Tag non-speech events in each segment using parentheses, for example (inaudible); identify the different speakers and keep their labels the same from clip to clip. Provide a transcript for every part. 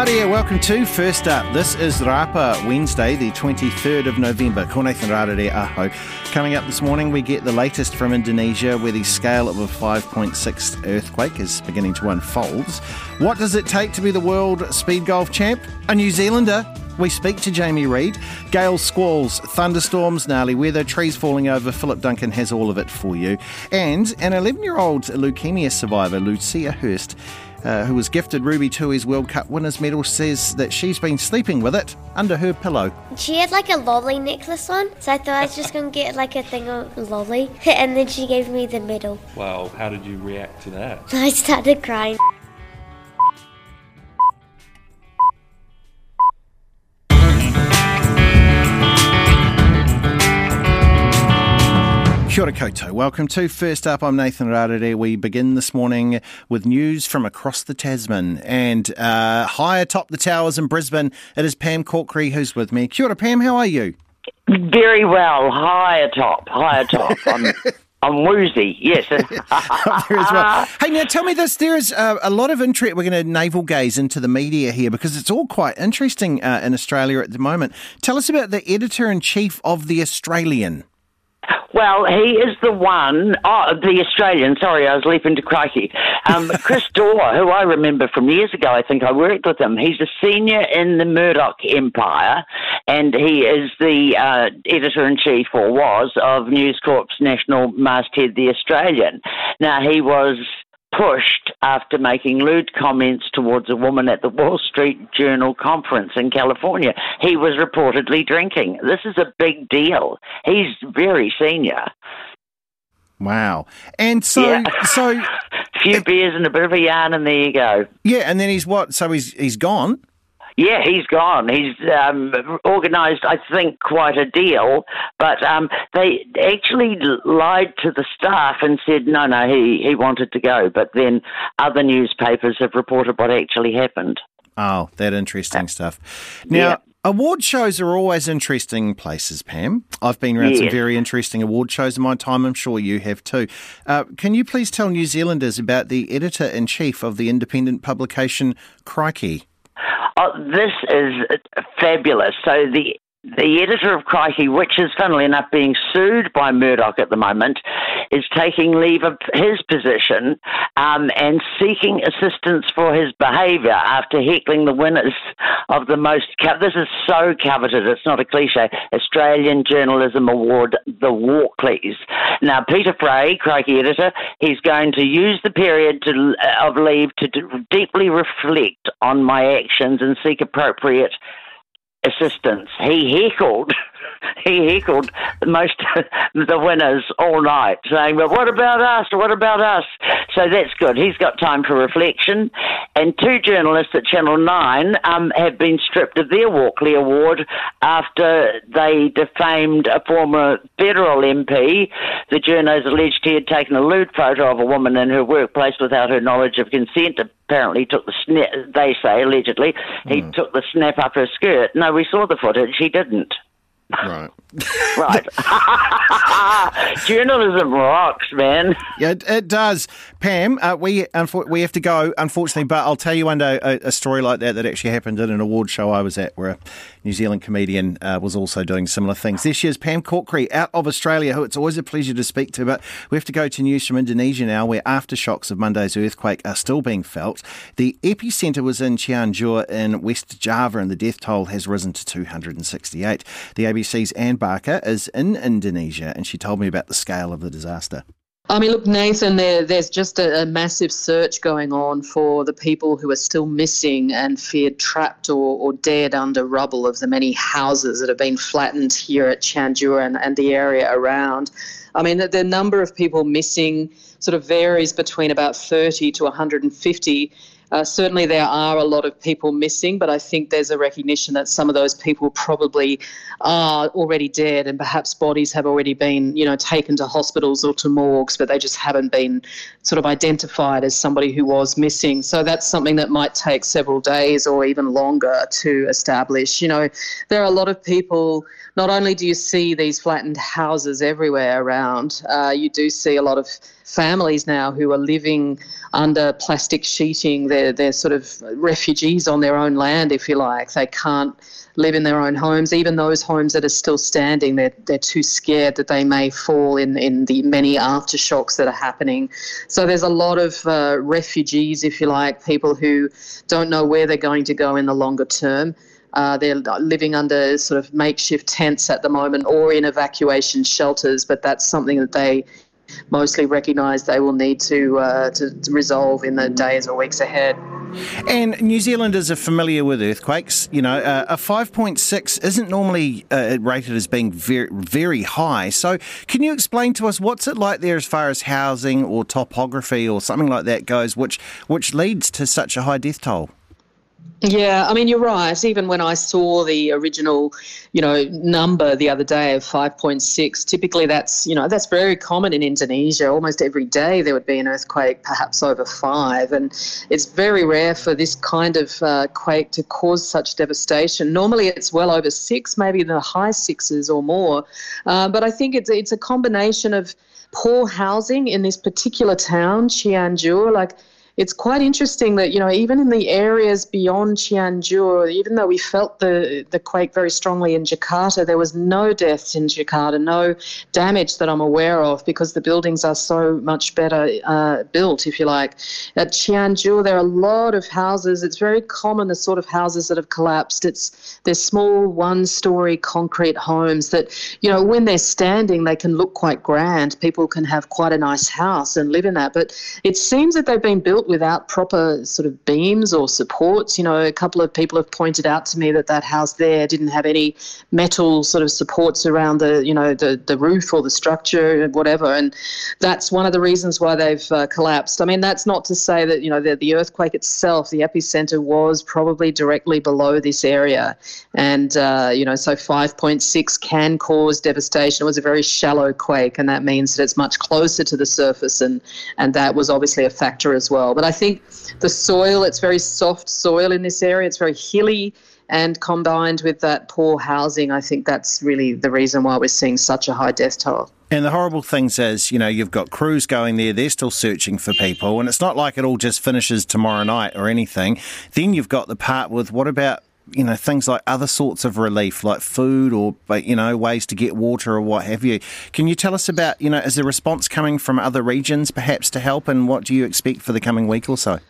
Speaker 1: Atamari welcome to First Up. This is Rapa Wednesday, the 23rd of November. Ko Nathan Aho. Coming up this morning, we get the latest from Indonesia, where the scale of a 5.6 earthquake is beginning to unfold. What does it take to be the world speed golf champ? A New Zealander we speak to Jamie Reid. Gale squalls, thunderstorms, gnarly weather, trees falling over. Philip Duncan has all of it for you. And an 11 year old leukemia survivor, Lucia Hurst, uh, who was gifted Ruby Tui's World Cup winners medal, says that she's been sleeping with it under her pillow.
Speaker 2: She had like a lolly necklace on, so I thought I was just going to get like a thing of lolly, (laughs) and then she gave me the medal.
Speaker 3: Wow, how did you react to that? (laughs)
Speaker 2: I started crying.
Speaker 1: Kia ora koutou. Welcome to First Up. I'm Nathan Rarere. We begin this morning with news from across the Tasman and uh, high atop the towers in Brisbane. It is Pam Corkery who's with me. Kia ora, Pam. How are you?
Speaker 4: Very well. High atop. High atop. (laughs) I'm, I'm woozy. Yes. (laughs)
Speaker 1: there as well. Hey, now tell me this. There is uh, a lot of interest. We're going to navel gaze into the media here because it's all quite interesting uh, in Australia at the moment. Tell us about the editor in chief of the Australian.
Speaker 4: Well, he is the one, oh, the Australian, sorry, I was leaping to crikey. Um, (laughs) Chris Dore, who I remember from years ago, I think I worked with him. He's a senior in the Murdoch empire, and he is the uh, editor in chief, or was, of News Corp's national masthead, The Australian. Now, he was pushed after making lewd comments towards a woman at the Wall Street Journal conference in California. He was reportedly drinking. This is a big deal. He's very senior.
Speaker 1: Wow. And so yeah. so
Speaker 4: a (laughs) few beers and a bit of a yarn and there you go.
Speaker 1: Yeah, and then he's what? So he's he's gone?
Speaker 4: Yeah, he's gone. He's um, organised, I think, quite a deal. But um, they actually lied to the staff and said, no, no, he, he wanted to go. But then other newspapers have reported what actually happened.
Speaker 1: Oh, that interesting stuff. Now, yeah. Award shows are always interesting places, Pam. I've been around some very interesting award shows in my time. I'm sure you have too. Uh, can you please tell New Zealanders about the editor in chief of the independent publication Crikey?
Speaker 4: Oh, this is fabulous. So the the editor of Crikey, which is funnily enough being sued by Murdoch at the moment, is taking leave of his position um, and seeking assistance for his behaviour after heckling the winners of the most. this is so coveted, it's not a cliche. Australian Journalism Award, the Walkleys. Now, Peter Fray, Crikey editor, he's going to use the period to, of leave to deeply reflect on my actions and seek appropriate assistance. He heckled, he heckled most the winners all night, saying, "But what about us? What about us?" So that's good. He's got time for reflection. And two journalists at Channel Nine um, have been stripped of their Walkley Award after they defamed a former federal MP. The journos alleged he had taken a lewd photo of a woman in her workplace without her knowledge of consent apparently took the snap, they say allegedly, he mm. took the snap up her skirt. No, we saw the footage, he didn't.
Speaker 1: Right.
Speaker 4: right. (laughs) Journalism rocks, man.
Speaker 1: Yeah, it, it does. Pam, uh, we unfor- we have to go, unfortunately, but I'll tell you one day a, a, story like that that actually happened at an award show I was at where a New Zealand comedian uh, was also doing similar things. This year's Pam Corkery out of Australia, who it's always a pleasure to speak to, but we have to go to news from Indonesia now where aftershocks of Monday's earthquake are still being felt. The epicentre was in Cianjur in West Java and the death toll has risen to 268. The ABC's Anne Barker is in Indonesia and she told me about the scale of the disaster.
Speaker 5: I mean, look, Nathan, there, there's just a, a, massive search going on for the people who are still missing and feared trapped or, or dead under rubble of the many houses that have been flattened here at Cianjur and, and the area around. I mean, the, the number of people missing sort of varies between about 30 to 150 uh, certainly, there are a lot of people missing, but I think there's a recognition that some of those people probably are already dead, and perhaps bodies have already been, you know, taken to hospitals or to morgues, but they just haven't been sort of identified as somebody who was missing. So that's something that might take several days or even longer to establish. You know, there are a lot of people. Not only do you see these flattened houses everywhere around, uh, you do see a lot of families now who are living under plastic sheeting. They're they're sort of refugees on their own land, if you like. They can't live in their own homes. Even those homes that are still standing, they're, they're too scared that they may fall in, in the many aftershocks that are happening. So there's a lot of uh, refugees, if you like, people who don't know where they're going to go in the longer term. Uh, they're living under sort of makeshift tents at the moment or in evacuation shelters, but that's something that they mostly recognise they will need to, uh, to, to resolve in the days or weeks ahead.
Speaker 1: And New Zealanders are familiar with earthquakes. You know, uh, a 5.6 isn't normally uh, rated as being very, very high. So, can you explain to us what's it like there as far as housing or topography or something like that goes, which which leads to such a high death toll?
Speaker 5: Yeah, I mean, you're right. Even when I saw the original, you know, number the other day of 5.6, typically that's, you know, that's very common in Indonesia. Almost every day there would be an earthquake, perhaps over five. And it's very rare for this kind of uh, quake to cause such devastation. Normally it's well over six, maybe the high sixes or more. Uh, but I think it's, it's a combination of poor housing in this particular town, Cianjur. Like, it's quite interesting that you know even in the areas beyond Cianjur, even though we felt the the quake very strongly in Jakarta, there was no deaths in Jakarta, no damage that I'm aware of because the buildings are so much better uh, built, if you like. At Cianjur, there are a lot of houses. It's very common the sort of houses that have collapsed. It's they're small one-story concrete homes that you know when they're standing they can look quite grand. People can have quite a nice house and live in that, but it seems that they've been built without proper sort of beams or supports. You know, a couple of people have pointed out to me that that house there didn't have any metal sort of supports around the, you know, the, the roof or the structure, whatever. And that's one of the reasons why they've uh, collapsed. I mean, that's not to say that, you know, the, the earthquake itself, the epicenter was probably directly below this area. And, uh, you know, so 5.6 can cause devastation. It was a very shallow quake, and that means that it's much closer to the surface, and, and that was obviously a factor as well. But I think the soil, it's very soft soil in this area, it's very hilly. And combined with that poor housing, I think that's really the reason why we're seeing such a high death toll.
Speaker 1: And the horrible thing is, you know, you've got crews going there, they're still searching for people, and it's not like it all just finishes tomorrow night or anything. Then you've got the part with what about you know things like other sorts of relief like food or you know ways to get water or what have you. Can you tell us about you know is the response coming from other regions perhaps to help and what do you expect for the coming week or so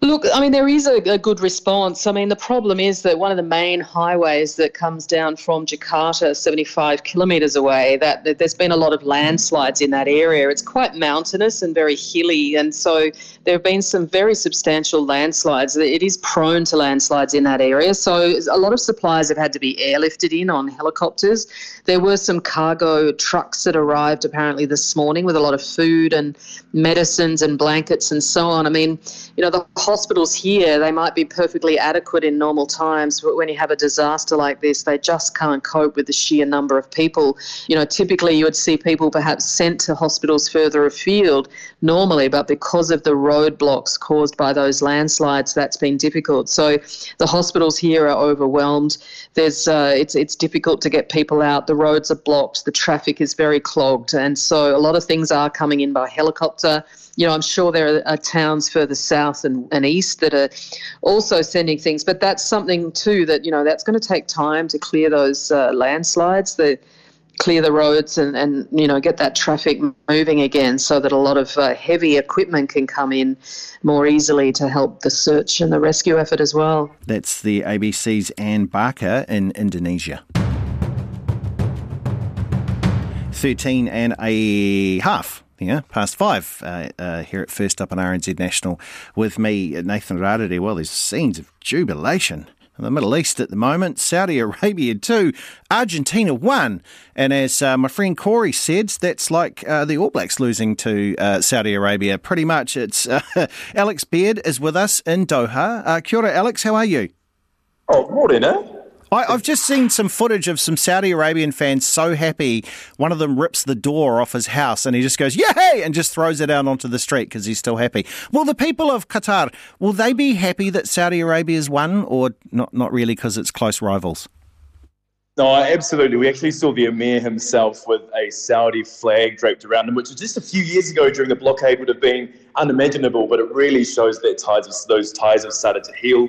Speaker 5: Look, I mean, there is a, a, good response. I mean, the problem is that one of the main highways that comes down from Jakarta, 75 kilometres away, that, that, there's been a lot of landslides in that area. It's quite mountainous and very hilly, and so there have been some very substantial landslides. It is prone to landslides in that area, so a lot of supplies have had to be airlifted in on helicopters. There were some cargo trucks that arrived apparently this morning with a lot of food and medicines and blankets and so on. I mean, you know, the hospitals here, they might be perfectly adequate in normal times, but when you have a disaster like this, they just can't cope with the sheer number of people. You know, typically you would see people perhaps sent to hospitals further afield normally, but because of the roadblocks caused by those landslides, that's been difficult. So the hospitals here are overwhelmed. There's, uh, it's, it's difficult to get people out. The roads are blocked. The traffic is very clogged. And so a lot of things are coming in by helicopter you know, I'm sure there are, towns further south and, and east that are also sending things, but that's something too that, you know, that's going to take time to clear those uh, landslides, the, clear the roads and, and, you know, get that traffic moving again so that a lot of uh, heavy equipment can come in more easily to help the search and the rescue effort as well.
Speaker 1: That's the ABC's Anne Barker in Indonesia. 13 and a half yeah, past five uh, uh, here at First Up on RNZ National with me, Nathan Rarere. Well, there's scenes of jubilation in the Middle East at the moment. Saudi Arabia two, Argentina one, and as uh, my friend Corey said, that's like uh, the All Blacks losing to uh, Saudi Arabia. Pretty much, it's uh, (laughs) Alex Beard is with us in Doha. Uh, kia ora, Alex. How are you?
Speaker 6: Oh, morning, eh?
Speaker 1: I, have just seen some footage of some Saudi Arabian fans so happy. One of them rips the door off his house and he just goes, Yay! and just throws it out onto the street because he's still happy. Will the people of Qatar, will they be happy that Saudi Arabia's won or not, not really because it's close rivals?
Speaker 6: No, absolutely. We actually saw the Emir himself with a Saudi flag draped around him, which just a few years ago during the blockade would have been unimaginable, but it really shows that ties those ties have started to heal.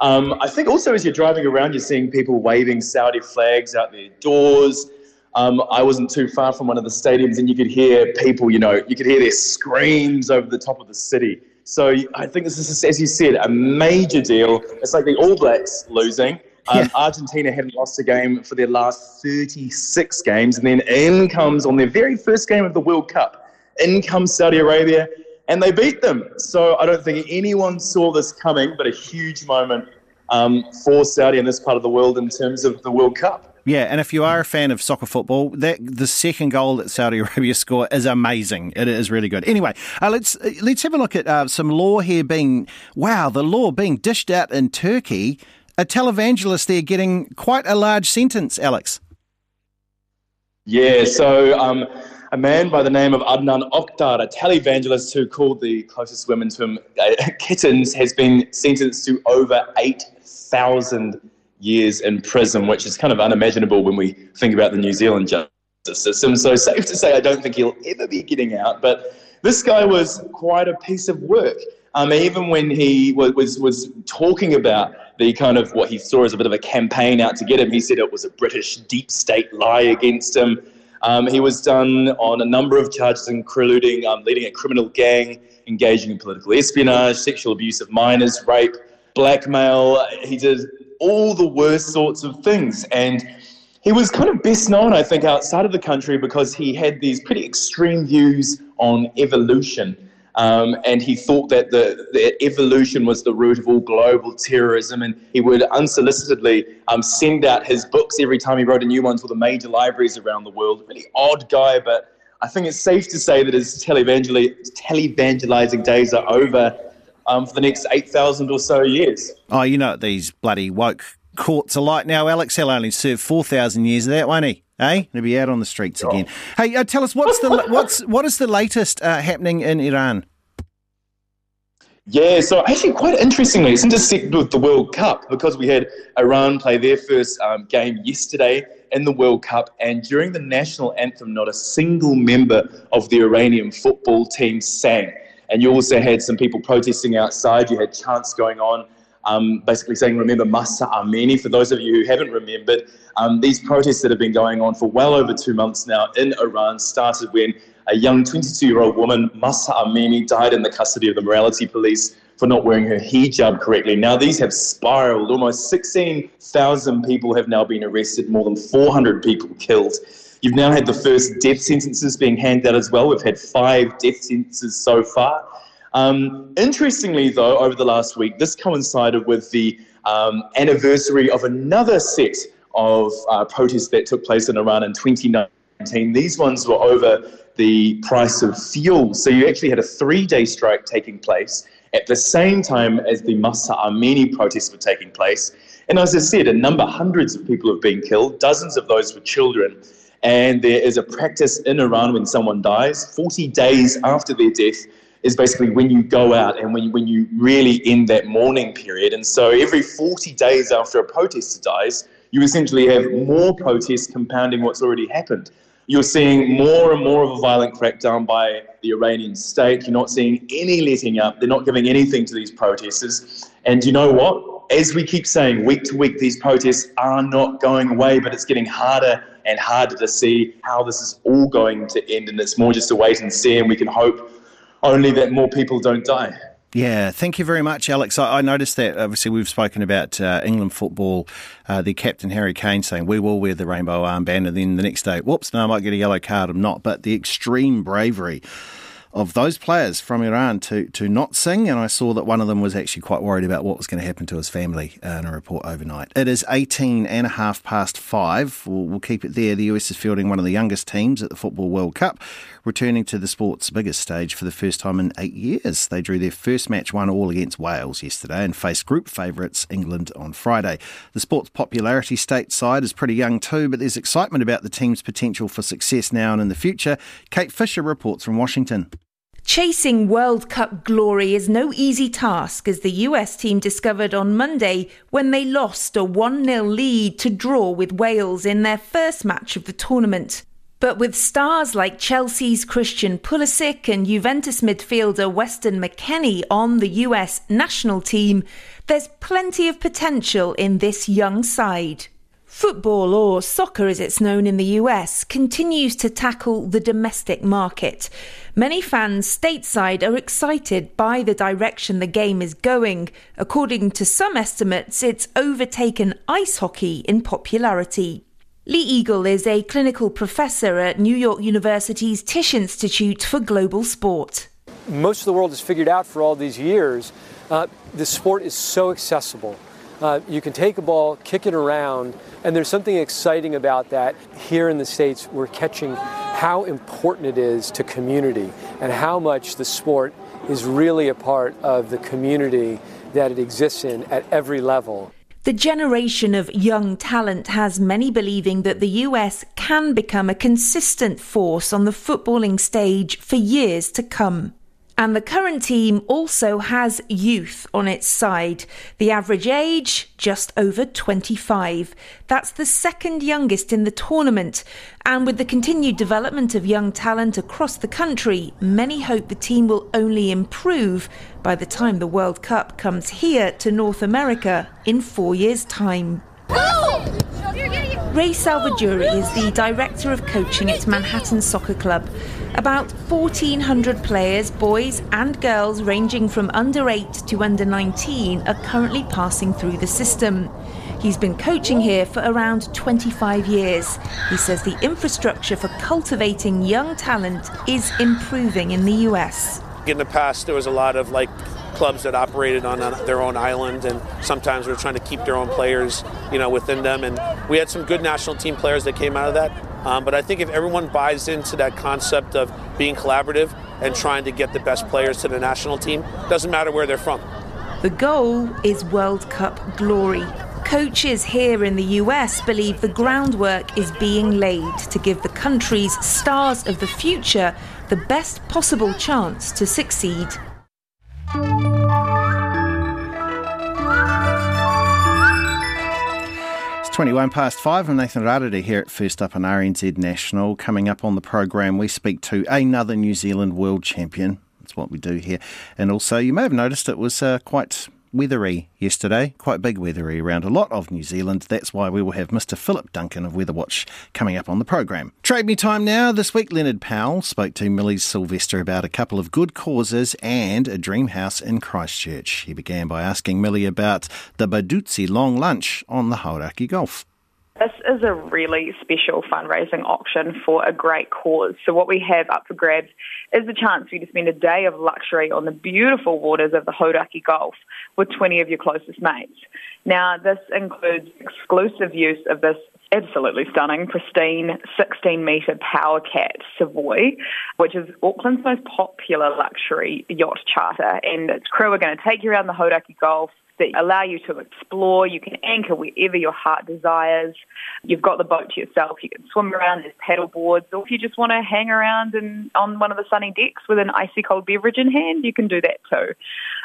Speaker 6: Um, I think also as you're driving around, you're seeing people waving Saudi flags out their doors. Um, I wasn't too far from one of the stadiums, and you could hear people, you know, you could hear their screams over the top of the city. So I think this is, as you said, a major deal. It's like the All Blacks losing. Um, yeah. Argentina hadn't lost a game for their last 36 games, and then in comes on their very first game of the World Cup. In comes Saudi Arabia, and they beat them. So I don't think anyone saw this coming, but a huge moment um, for Saudi in this part of the world in terms of the World Cup.
Speaker 1: Yeah, and if you are a fan of soccer football, that the second goal that Saudi (laughs) Arabia score is amazing. It is really good. Anyway, uh, let's uh, let's have a look at uh, some law here being wow, the law being dished out in Turkey. A televangelist there getting quite a large sentence, Alex.
Speaker 6: Yeah, so um, a man by the name of Adnan Oktar, a televangelist who called the closest women to him uh, (laughs) kittens, has been sentenced to over 8,000 years in prison, which is kind of unimaginable when we think about the New Zealand justice system. So, safe to say, I don't think he'll ever be getting out. But this guy was quite a piece of work. Um, even when he was, was, was talking about the kind of what he saw as a bit of a campaign out to get him, he said it was a British deep state lie against him. Um, he was done on a number of charges, including um, leading a criminal gang, engaging in political espionage, sexual abuse of minors, rape, blackmail. He did all the worst sorts of things. And he was kind of best known, I think, outside of the country because he had these pretty extreme views on evolution. Um, and he thought that the, the, evolution was the root of all global terrorism, and he would unsolicitedly um, send out his books every time he wrote a new one to the major libraries around the world. Really odd guy, but I think it's safe to say that his televangelizing days are over um, for the next 8,000 or so years.
Speaker 1: Oh, you know, these bloody woke courts are like now. Alex He'll only served 4,000 years of that, won't he? Hey, eh? he'll be out on the streets oh. again. Hey, uh, tell us what's the (laughs) what's what is the latest uh, happening in Iran?
Speaker 6: Yeah, so actually, quite interestingly, it's intersected with the World Cup because we had Iran play their first um, game yesterday in the World Cup, and during the national anthem, not a single member of the Iranian football team sang. And you also had some people protesting outside. You had chants going on, um, basically saying, remember Mahsa Amini. For those of you who haven't remembered, um, these protests that have been going on for well over two months now in Iran started when a young 22 year old woman, Mahsa Amini, died in the custody of the morality police for not wearing her hijab correctly. Now, these have spiraled. Almost 16,000 people have now been arrested, more than 400 people killed. You've now had the first death sentences being handed out as well. We've had five death sentences so far. Um, interestingly, though, over the last week, this coincided with the um, anniversary of another set of uh, protests that took place in Iran in 2019. These ones were over the price of fuel. So you actually had a three day strike taking place at the same time as the Mahsa Amini protests were taking place. And as I said, a number, hundreds of people have been killed, dozens of those were children. And there is a practice in Iran when someone dies, 40 days after their death is basically when you go out and when you, when you really end that mourning period. And so every 40 days after a protester dies, you essentially have more protests compounding what's already happened. You're seeing more and more of a violent crackdown by the Iranian state. You're not seeing any letting up. They're not giving anything to these protesters. And you know what? as we keep saying, week to week, these protests are not going away, but it's getting harder and harder to see how this is all going to end. And it's more just a wait and see, and we can hope only that more people don't die.
Speaker 1: Yeah, thank you very much, Alex. I, I noticed that obviously we've spoken about uh, England football, uh, the captain Harry Kane saying we will wear the rainbow armband, and then the next day, whoops, no, I might get a yellow card. I'm not. But the extreme bravery of those players from Iran to, to not sing. And I saw that one of them was actually quite worried about what was going to happen to his family uh, in a report overnight. It is 18 and a half past five. We'll, we'll keep it there. The US is fielding one of the youngest teams at the Football World Cup, returning to the sport's biggest stage for the first time in eight years. They drew their first match one all against Wales yesterday and faced group favourites England on Friday. The sport's popularity stateside is pretty young too, but there's excitement about the team's potential for success now and in the future. Kate Fisher reports from Washington.
Speaker 7: Chasing World Cup glory is no easy task, as the US team discovered on Monday when they lost a 1 0 lead to draw with Wales in their first match of the tournament. But with stars like Chelsea's Christian Pulisic and Juventus midfielder Weston McKennie on the US national team, there's plenty of potential in this young side. Football, or soccer as it's known in the US, continues to tackle the domestic market. Many fans stateside are excited by the direction the game is going. According to some estimates, it's overtaken ice hockey in popularity. Lee Igel is a clinical professor at New York University's Tisch Institute for Global Sport.
Speaker 8: Most of the world has figured out for all these years uh, the sport is so accessible. Uh, you can take a ball, kick it around, and there's something exciting about that. Here in the States, we're catching how important it is to community and how much the sport is really a part of the community that it exists in at every level.
Speaker 7: The generation of young talent has many believing that the US can become a consistent force on the footballing stage for years to come. And the current team also has youth on its side. The average age, just over 25. That's the second youngest in the tournament. And with the continued development of young talent across the country, many hope the team will only improve by the time the World Cup comes here to North America in four years' time. Ray Salvaguri is the director of coaching at Manhattan Soccer Club. About 1,400 players, boys and girls ranging from under 8 to under 19, are currently passing through the system. He's been coaching here for around 25 years. He says the infrastructure for cultivating young talent is improving in the US.
Speaker 9: In the past, there was a lot of like clubs that operated on their own island, and sometimes we are trying to keep their own players, you know, within them. And we had some good national team players that came out of that. Um, but I think if everyone buys into that concept of being collaborative and trying to get the best players to the national team, doesn't matter where they're from.
Speaker 7: The goal is World Cup glory. Coaches here in the US believe the groundwork is being laid to give the country's stars of the future the best possible chance to succeed.
Speaker 1: It's 21 past 5. I'm Nathan Rarere here at First Up on RNZ National. Coming up on the program, we speak to another New Zealand world champion. That's what we do here. And also, you may have noticed it was uh, quite weathery yesterday, quite big weathery around a lot of New Zealand. That's why we will have Mr. Philip Duncan of Weatherwatch coming up on the program. Trade me time now. This week, Leonard Powell spoke to Millie Sylvester about a couple of good causes and a dream house in Christchurch. He began by asking Millie about the Baduzzi long lunch on the Hauraki Gulf.
Speaker 10: This is a really special fundraising auction for a great cause. So, what we have up for grabs is the chance for you to spend a day of luxury on the beautiful waters of the Hauraki Gulf with 20 of your closest mates. Now, this includes exclusive use of this absolutely stunning, pristine 16 metre Power Cat Savoy, which is Auckland's most popular luxury yacht charter. And its crew are going to take you around the Hauraki Gulf that allow you to explore. You can anchor wherever your heart desires. You've got the boat to yourself. You can swim around. There's paddle boards. Or if you just want to hang around and on one of the sunny decks with an icy cold beverage in hand, you can do that too.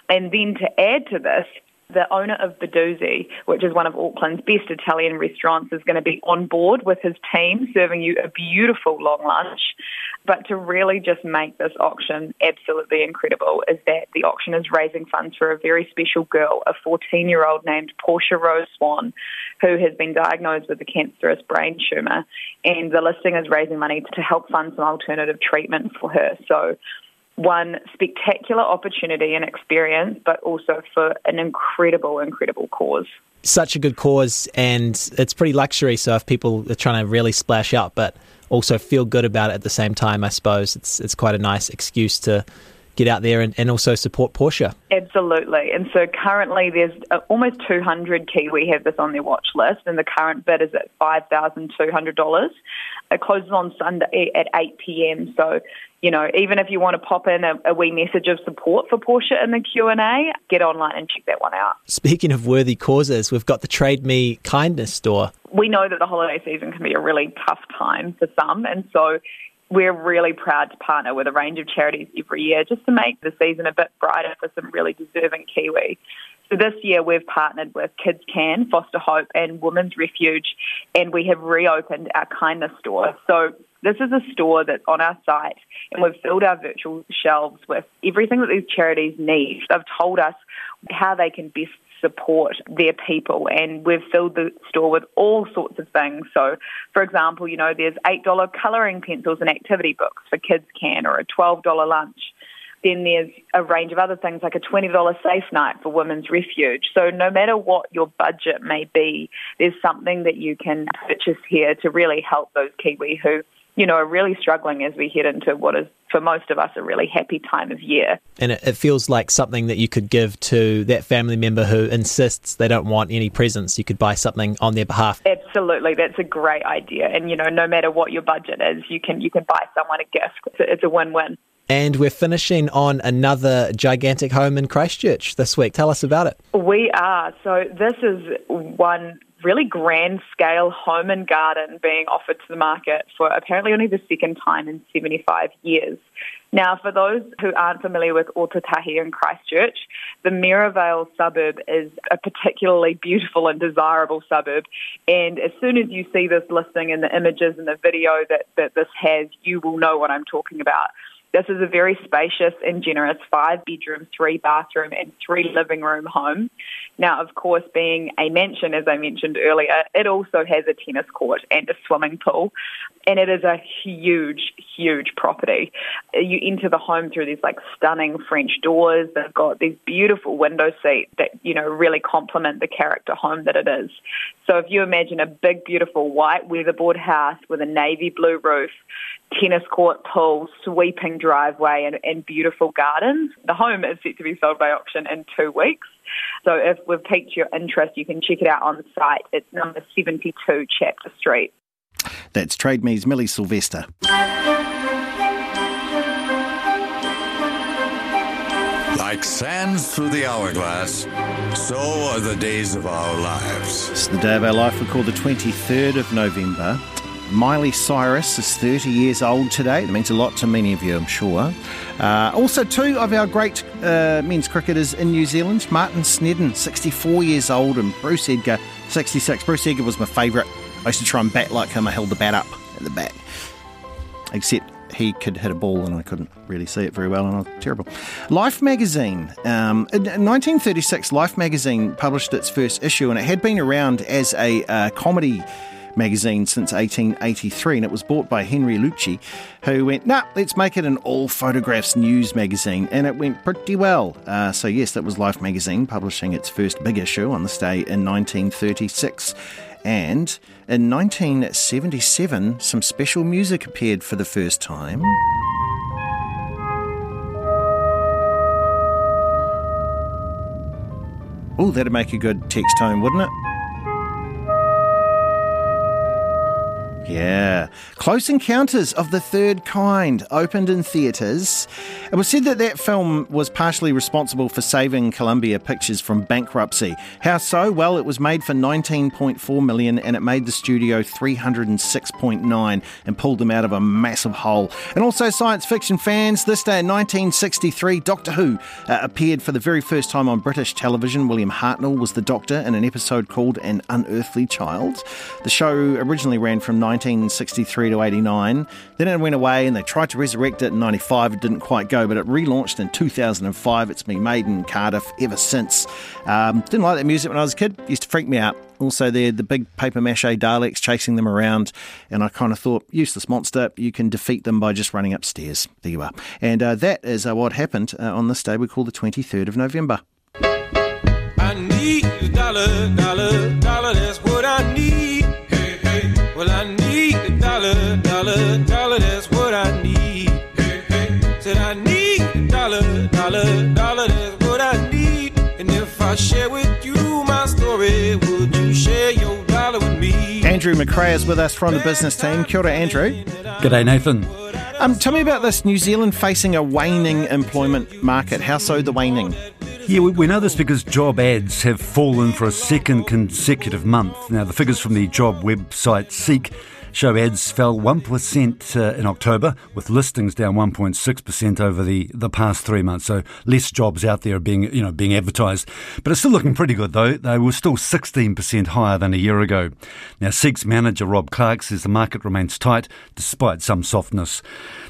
Speaker 10: And then to add to this, the owner of Baduzzi, which is one of Auckland's best Italian restaurants, is going to be on board with his team serving you a beautiful long lunch. But to really just make this auction absolutely incredible is that the auction is raising funds for a very special girl, a 14 year old named Portia Rose Swan, who has been diagnosed with a cancerous brain tumour. And the listing is raising money to help fund some alternative treatment for her. So one spectacular opportunity and experience, but also for an incredible, incredible cause.
Speaker 11: Such a good cause, and it's pretty luxury. So if people are trying to really splash out, but also feel good about it at the same time, I suppose it's it's quite a nice excuse to get out there and, and also support Portia.
Speaker 10: Absolutely. And so currently there's uh, almost 200 Kiwi have this on their watch list, and the current bid is at $5,200. It closes on Sunday at 8 p.m. So you know, even if you want to pop in a, a, wee message of support for Portia in the Q&A, get online and check that one out.
Speaker 11: Speaking of worthy causes, we've got the Trade Me Kindness store.
Speaker 10: We know that the holiday season can be a really tough time for some, and so we're really proud to partner with a range of charities every year just to make the season a bit brighter for some really deserving Kiwi. So this year we've partnered with Kids Can, Foster Hope and Women's Refuge and we have reopened our kindness store. So This is a store that's on our site, and we've filled our virtual shelves with everything that these charities need. They've told us how they can best support their people. And we've filled the store with all sorts of things. So, for example, you know, there's $8 colouring pencils and activity books for kids can or a $12 lunch. Then there's a range of other things like a $20 safe night for women's refuge. So no matter what your budget may be, there's something that you can purchase here to really help those Kiwi who you know, are really struggling as we head into what is, for most of us, a really happy time of year.
Speaker 11: And it, it, feels like something that you could give to that family member who insists they don't want any presents. You could buy something on their behalf.
Speaker 10: Absolutely, that's a great idea. And you know, no matter what your budget is, you can you can buy someone a gift. It's a, it's a win-win.
Speaker 11: And we're finishing on another gigantic home in Christchurch this week. Tell us about it.
Speaker 10: We are. So, this is one really grand scale home and garden being offered to the market for apparently only the second time in 75 years. Now, for those who aren't familiar with Ōtautahi in Christchurch, the Merivale suburb is a particularly beautiful and desirable suburb. And as soon as you see this listing and the images and the video that, that this has, you will know what I'm talking about. This is a very spacious and generous five bedroom, three bathroom, and three living room home. Now, of course, being a mansion, as I mentioned earlier, it also has a tennis court and a swimming pool. And it is a huge, huge property. You enter the home through these like stunning French doors. They've got these beautiful window seats that, you know, really complement the character home that it is. So if you imagine a big, beautiful white weatherboard house with a navy blue roof, tennis court, pool, sweeping driveway, and, and beautiful gardens. The home is set to be sold by auction in two weeks. So if we've piqued your interest, you can check it out on the site. It's number 72 Chapter Street.
Speaker 1: That's Trade Me's Millie Sylvester.
Speaker 12: Like sands through the hourglass, so are the days of our lives.
Speaker 1: It's the day of our life we call the 23rd of November. Miley Cyrus is 30 years old today. It means a lot to many of you, I'm sure. Uh, also, two of our great uh, men's cricketers in New Zealand Martin Snedden, 64 years old, and Bruce Edgar, 66. Bruce Edgar was my favourite. I used to try and bat like him. I held the bat up at the bat. Except he could hit a ball and I couldn't really see it very well and I was terrible. Life magazine. Um, in 1936, Life magazine published its first issue and it had been around as a uh, comedy magazine since 1883, and it was bought by Henry Lucci, who went, nah, let's make it an all photographs news magazine, and it went pretty well. Uh, so, yes, that was Life magazine publishing its first big issue on this day in 1936. And in 1977, some special music appeared for the first time. Oh, that'd make a good text tone, wouldn't it? Yeah. Close Encounters of the Third Kind opened in theatres. It was said that that film was partially responsible for saving Columbia Pictures from bankruptcy. How so? Well, it was made for 19.4 million and it made the studio 306.9 and pulled them out of a massive hole. And also science fiction fans, this day in 1963, Doctor Who uh, appeared for the very first time on British television. William Hartnell was the Doctor in an episode called An Unearthly Child. The show originally ran from 19 1963 to 89. Then it went away and they tried to resurrect it in 95. It didn't quite go, but it relaunched in 2005. It's been made in Cardiff ever since. Um, didn't like that music when I was a kid. Used to freak me out. Also, there the big paper mache Daleks chasing them around, and I kind of thought, useless monster. You can defeat them by just running upstairs. There you are. And uh, that is uh, what happened uh, on this day we call the 23rd of November. I need a dollar, dollar, dollar. That's what Andrew McRae is with us from the business team. Kia ora, Andrew.
Speaker 13: G'day, Nathan.
Speaker 1: Um, tell me about this New Zealand facing a waning employment market. How so, the waning?
Speaker 13: Yeah, we, we know this because job ads have fallen for a second consecutive month. Now, the figures from the job website Seek Show ads fell 1% uh, in October, with listings down 1.6% over the, the past three months. So less jobs out there being, you know, being advertised. But it's still looking pretty good, though. They were still 16% higher than a year ago. Now, Seek's manager Rob Clark says the market remains tight despite some softness.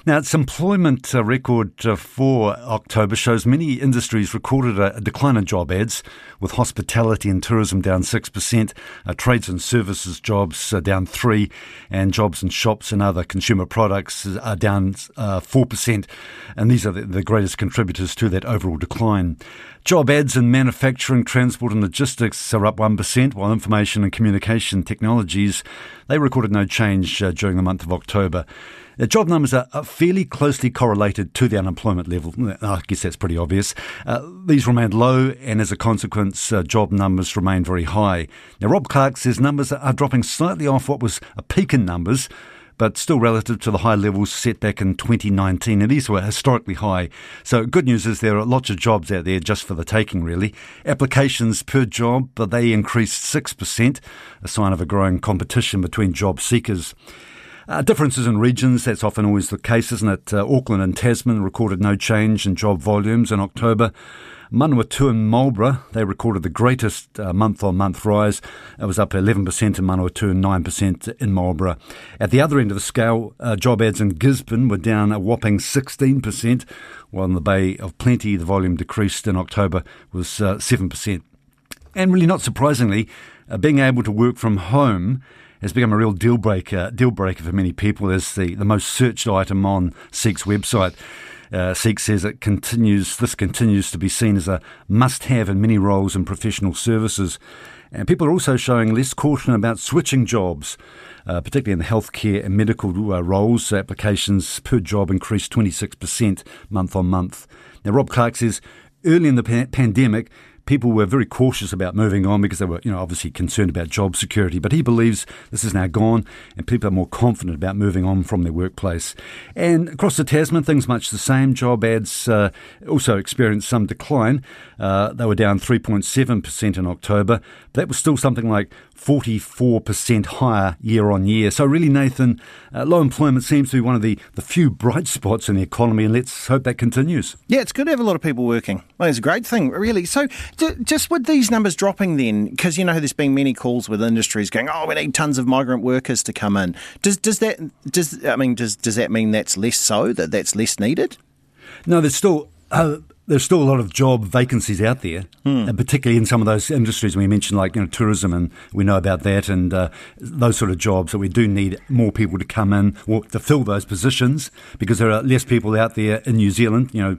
Speaker 13: Now, its employment uh, record uh, for October shows many industries recorded a, decline in job ads, with hospitality and tourism down 6%, uh, trades and services jobs down 3 and jobs in shops and other consumer products are down 4%. And these are the, the greatest contributors to that overall decline. Job ads in manufacturing, transport and logistics are up 1%, while information and communication technologies, they recorded no change uh, during the month of October. The job numbers are, fairly closely correlated to the unemployment level. I guess that's pretty obvious. Uh, these remained low, and as a consequence, uh, job numbers remain very high. Now, Rob Clark says numbers are dropping slightly off what was a peak in numbers but still relative to the high levels set back in 2019. And these were historically high. So, good news is there are lots of jobs out there just for the taking, really. Applications per job, but they increased 6%, a sign of a growing competition between job seekers. Uh, differences in regions, that's often always the case, isn't it? Uh, Auckland and Tasman recorded no change in job volumes in October. Manawatu and Marlborough, they recorded the greatest month on month rise. It was up 11% in Manawatu and 9% in Marlborough. At the other end of the scale, uh, job ads in Gisborne were down a whopping 16%, while in the Bay of Plenty, the volume decreased in October was uh, 7%. And really, not surprisingly, uh, being able to work from home has become a real deal breaker deal breaker for many people as the, the most searched item on Seek's website. Uh, Seek says it continues. This continues to be seen as a must-have in many roles and professional services, and people are also showing less caution about switching jobs. Uh, particularly in the healthcare and medical uh, roles, applications per job increased 26% month on month. Now, Rob Clark says early in the pa- pandemic, people were very cautious about moving on because they were, you know, obviously concerned about job security. But he believes this is now gone, and people are more confident about moving on from their workplace. And across the Tasman, things much the same. Job ads uh, also experienced some decline. Uh, they were down 3.7% in October. That was still something like 44% higher year on year. So, really, Nathan, uh, low employment seems to be one of the, the few bright spots in the economy, and let's hope that continues.
Speaker 1: Yeah, it's good to have a lot of people working. Well, it's a great thing, really. So, just with these numbers dropping, then, because you know there's been many calls with industries going, "Oh, we need tons of migrant workers to come in." Does does that does I mean does does that mean that's less so that that's less needed?
Speaker 13: No, there's still. Uh, there's still a lot of job vacancies out there, hmm. and particularly in some of those industries we mentioned, like you know tourism, and we know about that, and uh, those sort of jobs that we do need more people to come in or to fill those positions because there are less people out there in New Zealand. You know,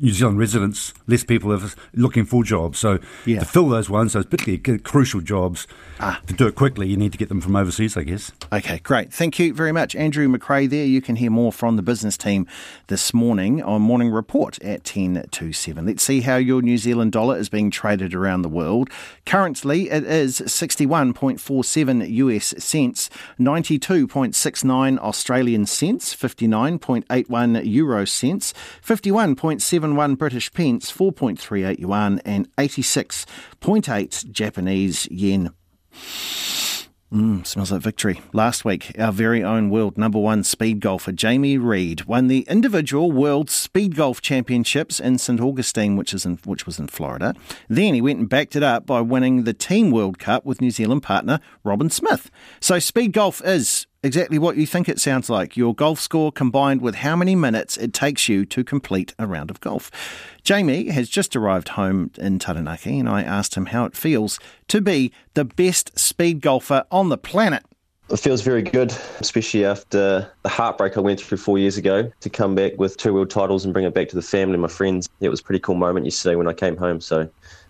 Speaker 13: New Zealand residents, less people are looking for jobs. So yeah. to fill those ones, those particularly crucial jobs, ah. to do it quickly, you need to get them from overseas, I guess.
Speaker 1: Okay, great. Thank you very much, Andrew McRae. There, you can hear more from the business team this morning on Morning Report at ten to seven. Let's see how your New Zealand dollar is being traded around the world. Currently, it is sixty-one point four seven US cents, ninety-two point six nine Australian cents, fifty-nine point eight one euro cents, 51.71 British pence, 4.38 yuan, and 86.8 Japanese yen. Mm, smells like victory. Last week, our very own world number one speed golfer Jamie Reid won the individual World Speed Golf Championships in St Augustine, which is in, which was in Florida. Then he went and backed it up by winning the Team World Cup with New Zealand partner Robin Smith. So speed golf is exactly what you think it sounds like your golf score combined with how many minutes it takes you to complete a round of golf. Jamie has just arrived home in Taranaki, and I asked him how it feels to be the best speed golfer on the planet.
Speaker 14: It feels very good, especially after the heartbreak I went through four years ago to come back with two world titles and bring it back to the family and my friends. It was a pretty cool moment yesterday when I came home, so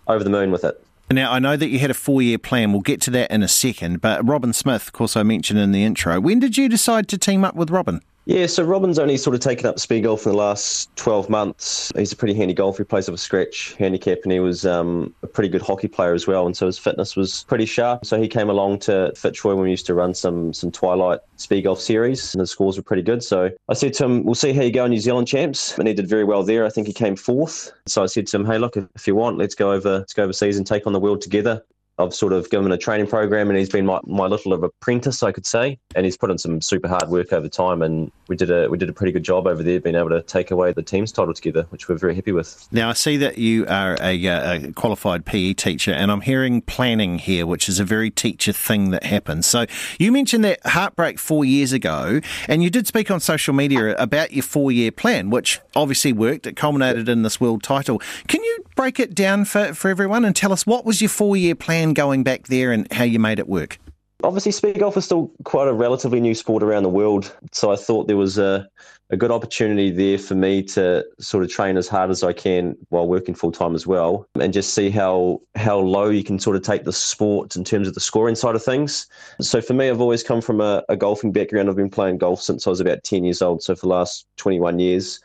Speaker 14: over the moon with it.
Speaker 1: Now, I know that you had a four year plan. We'll get to that in a second. But Robin Smith, of course, I mentioned in the intro. When did you decide to team up with Robin?
Speaker 14: Yeah, so Robin's only sort of taken up speed golf in the last 12 months. He's a pretty handy golfer. He plays off a scratch handicap, and he was um, a pretty good hockey player as well. And so his fitness was pretty sharp. So he came along to Fitzroy when we used to run some some Twilight speed golf series, and his scores were pretty good. So I said to him, "We'll see how you go in New Zealand champs." And he did very well there. I think he came fourth. So I said to him, "Hey, look, if you want, let's go over let's go overseas and take on the world together." I've sort of given him a training program, and he's been my, my little of apprentice, I could say. And he's put in some super hard work over time, and we did a we did a pretty good job over there, being able to take away the team's title together, which we're very happy with.
Speaker 1: Now I see that you are a, uh, a qualified PE teacher, and I'm hearing planning here, which is a very teacher thing that happens. So you mentioned that heartbreak four years ago, and you did speak on social media about your four year plan, which obviously worked. It culminated in this world title. Can you break it down for, for everyone and tell us what was your four year plan going back there and how you made it work?
Speaker 14: Obviously, speed golf is still quite a relatively new sport around the world, so I thought there was a, a good opportunity there for me to sort of train as hard as I can while working full time as well, and just see how how low you can sort of take the sport in terms of the scoring side of things. So for me, I've always come from a, a golfing background. I've been playing golf since I was about ten years old, so for the last twenty one years.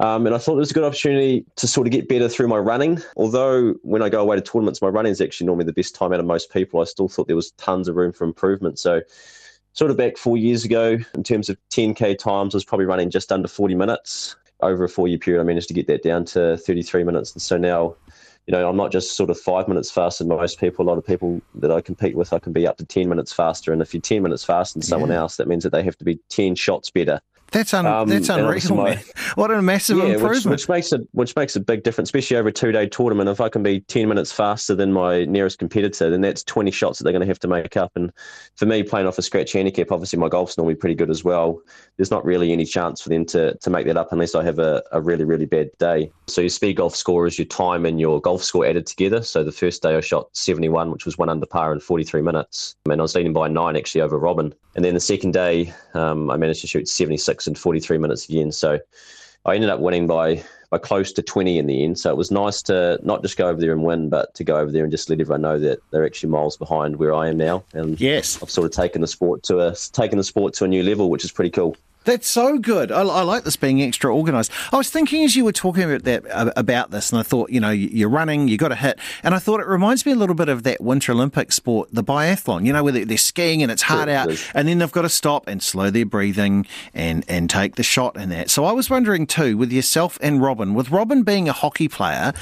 Speaker 14: Um, and I thought it was a good opportunity to sort of get better through my running. Although when I go away to tournaments, my running is actually normally the best time out of most people. I still thought there was tons of room for improvement. So, sort of back four years ago, in terms of 10k times, I was probably running just under 40 minutes. Over a four-year period, I managed to get that down to 33 minutes, and so now you know, I'm not just sort of five minutes faster than most people. A lot of people that I compete with, I can be up to 10 minutes faster. And if you're 10 minutes faster than someone yeah. else, that means that they have to be 10 shots better.
Speaker 1: That's un- um, that's unreal, my, (laughs) What a massive yeah, improvement!
Speaker 14: Which, which, makes a which makes a big difference, especially over a two day tournament. If I can be ten minutes faster than my nearest competitor, then that's twenty shots that they're going to have to make up. And for me, playing off a scratch handicap, obviously my golf's normally pretty good as well. There's not really any chance for them to to make that up unless I have a, a really really bad day. So your speed golf score is your time and your golf score added together. So the first day I shot seventy one, which was one under par in forty three minutes, and I was leading by nine actually over Robin. And then the second day, um, I managed to shoot 76 in 43 minutes again. So I ended up winning by by close to 20 in the end. So it was nice to not just go over there and win, but to go over there and just let everyone know that they're actually miles behind where I am now. And
Speaker 1: yes,
Speaker 14: I've sort of taken the sport to a taken the sport to a new level, which is pretty cool.
Speaker 1: That's so good. I, I, like this being extra organised. I was thinking as you were talking about that uh, about this, and I thought, you know, you're running, you got to hit, and I thought it reminds me a little bit of that Winter Olympic sport, the biathlon. You know, where they're skiing and it's hard out, and then they've got to stop and slow their breathing and and take the shot and that. So I was wondering too, with yourself and Robin, with Robin being a hockey player,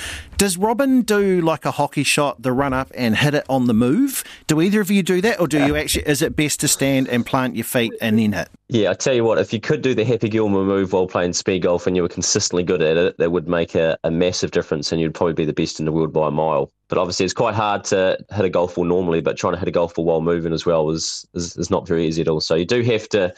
Speaker 1: does Robin do like a hockey shot, the run up and hit it on the move? Do either of you do that, or do you uh, actually? Is it best to stand and plant your feet and then hit?
Speaker 14: Yeah, I tell you what, if you could do the Happy Gilmore move while playing speed golf and you were consistently good at it, that would make a, a massive difference, and you'd probably be the best in the world by a mile. But obviously, it's quite hard to hit a golf ball normally, but trying to hit a golf ball while moving as well is, is, is not very easy at all. So you do have to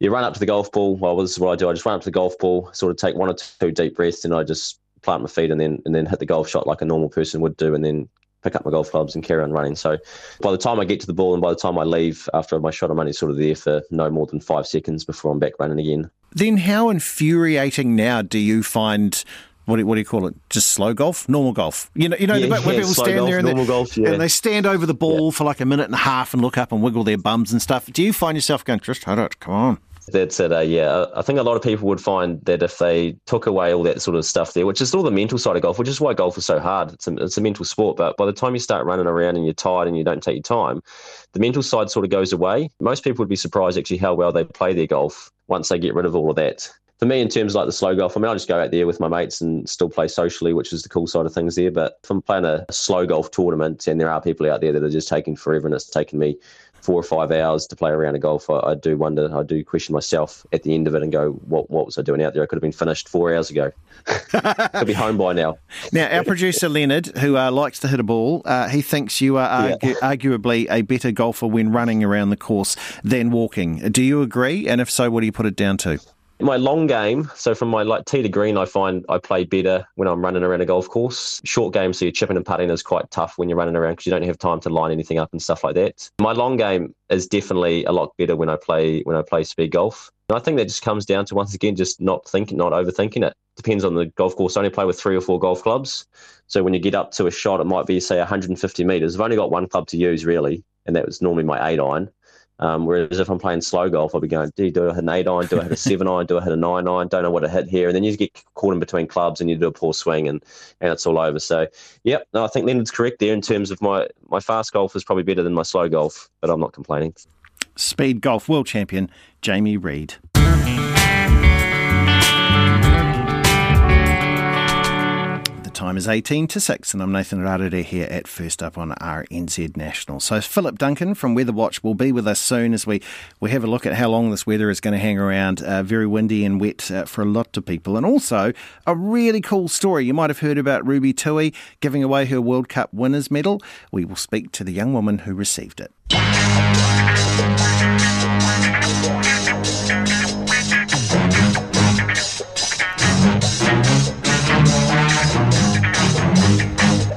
Speaker 14: you run up to the golf ball. Well, this is what I do. I just run up to the golf ball, sort of take one or two deep breaths, and I just plant my feet and then and then hit the golf shot like a normal person would do, and then pick up my golf clubs and carry on running. So by the time I get to the ball and by the time I leave after my shot, I'm only sort of there for no more than five seconds before I'm back running again.
Speaker 1: Then how infuriating now do you find what do, you, what do you call it? Just slow golf, normal golf. You know, you know,
Speaker 14: yeah,
Speaker 1: the bit
Speaker 14: yeah,
Speaker 1: where people stand
Speaker 14: golf,
Speaker 1: there and, they,
Speaker 14: golf, yeah.
Speaker 1: and they stand over the ball for like a minute and a half and look up and wiggle their bums and stuff. Do you find yourself going, just hit it, come on?
Speaker 14: That's it. Uh, yeah, I think a lot of people would find that if they took away all that sort of stuff there, which is all the mental side of golf, which is why golf is so hard. It's a, it's a mental sport, but by the time you start running around and you're tired and you don't take your time, the mental side sort of goes away. Most people would be surprised actually how well they play their golf once they get rid of all of that. For me, in terms of like the slow golf, I mean, I just go out there with my mates and still play socially, which is the cool side of things there. But if I'm playing a slow golf tournament and there are people out there that are just taking forever and it's taken me four or five hours to play around a golf, I, I, do wonder, I do question myself at the end of it and go, what, what was I doing out there? I could have been finished four hours ago. (laughs) could be home by now.
Speaker 1: Now, our producer Leonard, who uh, likes to hit a ball, uh, he thinks you are argu- yeah. arguably a better golfer when running around the course than walking. Do you agree? And if so, what do you put it down to?
Speaker 14: My long game, so from my like tee to green, I find I play better when I'm running around a golf course. Short game, so you're chipping and putting is quite tough when you're running around because you don't have time to line anything up and stuff like that. My long game is definitely a lot better when I play when I play speed golf. And I think that just comes down to once again just not thinking, not overthinking it. Depends on the golf course. I only play with three or four golf clubs, so when you get up to a shot, it might be say 150 meters. I've only got one club to use really, and that was normally my eight iron. Um, whereas if I'm playing slow golf, I'll be going, do, do I hit an eight iron? Do I hit a seven iron? Do I hit a nine iron? Don't know what to hit here. And then you get caught in between clubs and you do a poor swing and, and it's all over. So, yep, no, I think Leonard's correct there in terms of my, my fast golf is probably better than my slow golf, but I'm not complaining.
Speaker 1: Speed golf world champion, Jamie Reid. Time is 18 to 6, and I'm Nathan Rarere here at First Up on RNZ National. So, Philip Duncan from Weather Watch will be with us soon as we, we have a look at how long this weather is going to hang around. Uh, very windy and wet uh, for a lot of people. And also, a really cool story. You might have heard about Ruby Tui giving away her World Cup winners medal. We will speak to the young woman who received it.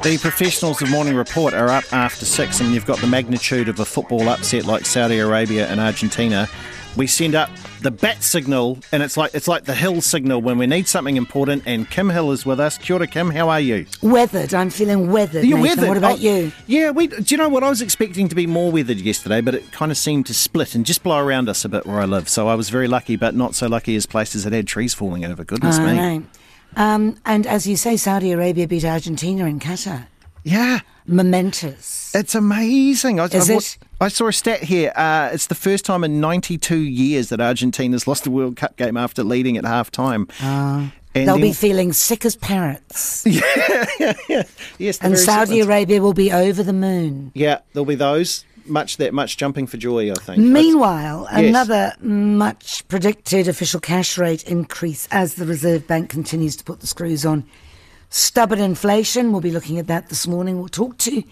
Speaker 1: The professionals of Morning Report are up after six, and you've got the magnitude of a football upset like Saudi Arabia and Argentina. We send up the bat signal, and it's like it's like the hill signal when we need something important. And Kim Hill is with us. Kia ora, Kim. How are you?
Speaker 15: Weathered. I'm feeling weathered.
Speaker 1: You're
Speaker 15: Nathan.
Speaker 1: weathered.
Speaker 15: What about
Speaker 1: Oh,
Speaker 15: you?
Speaker 1: Yeah, we. Do you know what? I was expecting to be more weathered yesterday, but it kind of seemed to split and just blow around us a bit where I live. So I was very lucky, but not so lucky as places that had trees falling over. Goodness
Speaker 15: I
Speaker 1: me.
Speaker 15: know. Um, and as you say, Saudi Arabia beat Argentina in Qatar.
Speaker 1: Yeah.
Speaker 15: Momentous.
Speaker 1: It's amazing. I,
Speaker 15: Is
Speaker 1: I,
Speaker 15: it?
Speaker 1: I saw a stat here. Uh, it's the first time in 92 years that Argentina's lost a World Cup game after leading at half time.
Speaker 15: Ah. They'll
Speaker 1: then-
Speaker 15: be feeling sick as parrots. (laughs)
Speaker 1: Yes,
Speaker 15: and Saudi. Arabia will be over the moon.
Speaker 1: Yeah, there'll be those. Much that much jumping for joy, I think.
Speaker 15: Meanwhile,
Speaker 1: Yes.
Speaker 15: another much predicted official cash rate increase as the Reserve Bank continues to put the screws on. Stubborn inflation, we'll be looking at that this morning. We'll talk to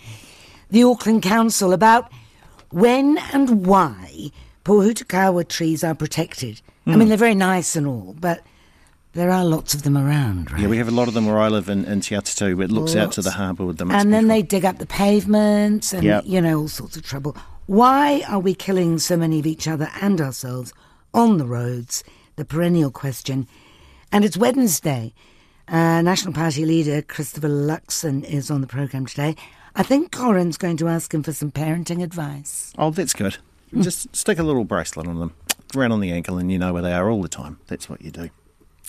Speaker 15: the Auckland Council about when and why Pohutukawa trees are protected. I
Speaker 1: Hmm.
Speaker 15: mean, they're very nice and all, but there are lots of them around, right?
Speaker 1: Yeah, we have a lot of them where I live in, in Te Atatu. It looks out to the harbour with them. It's
Speaker 15: and then they dig up the pavements and,
Speaker 1: Yep.
Speaker 15: you know, all sorts of trouble. Why are we killing so many of each other and ourselves on the roads? The perennial question. And it's Wednesday. Uh, National Party leader Christopher Luxon is on the programme today. I think Corin's going to ask him for some parenting advice.
Speaker 1: Oh, that's good.
Speaker 15: Hmm.
Speaker 1: Just stick a little bracelet on them, around on the ankle, and you know where they are all the time. That's what you do.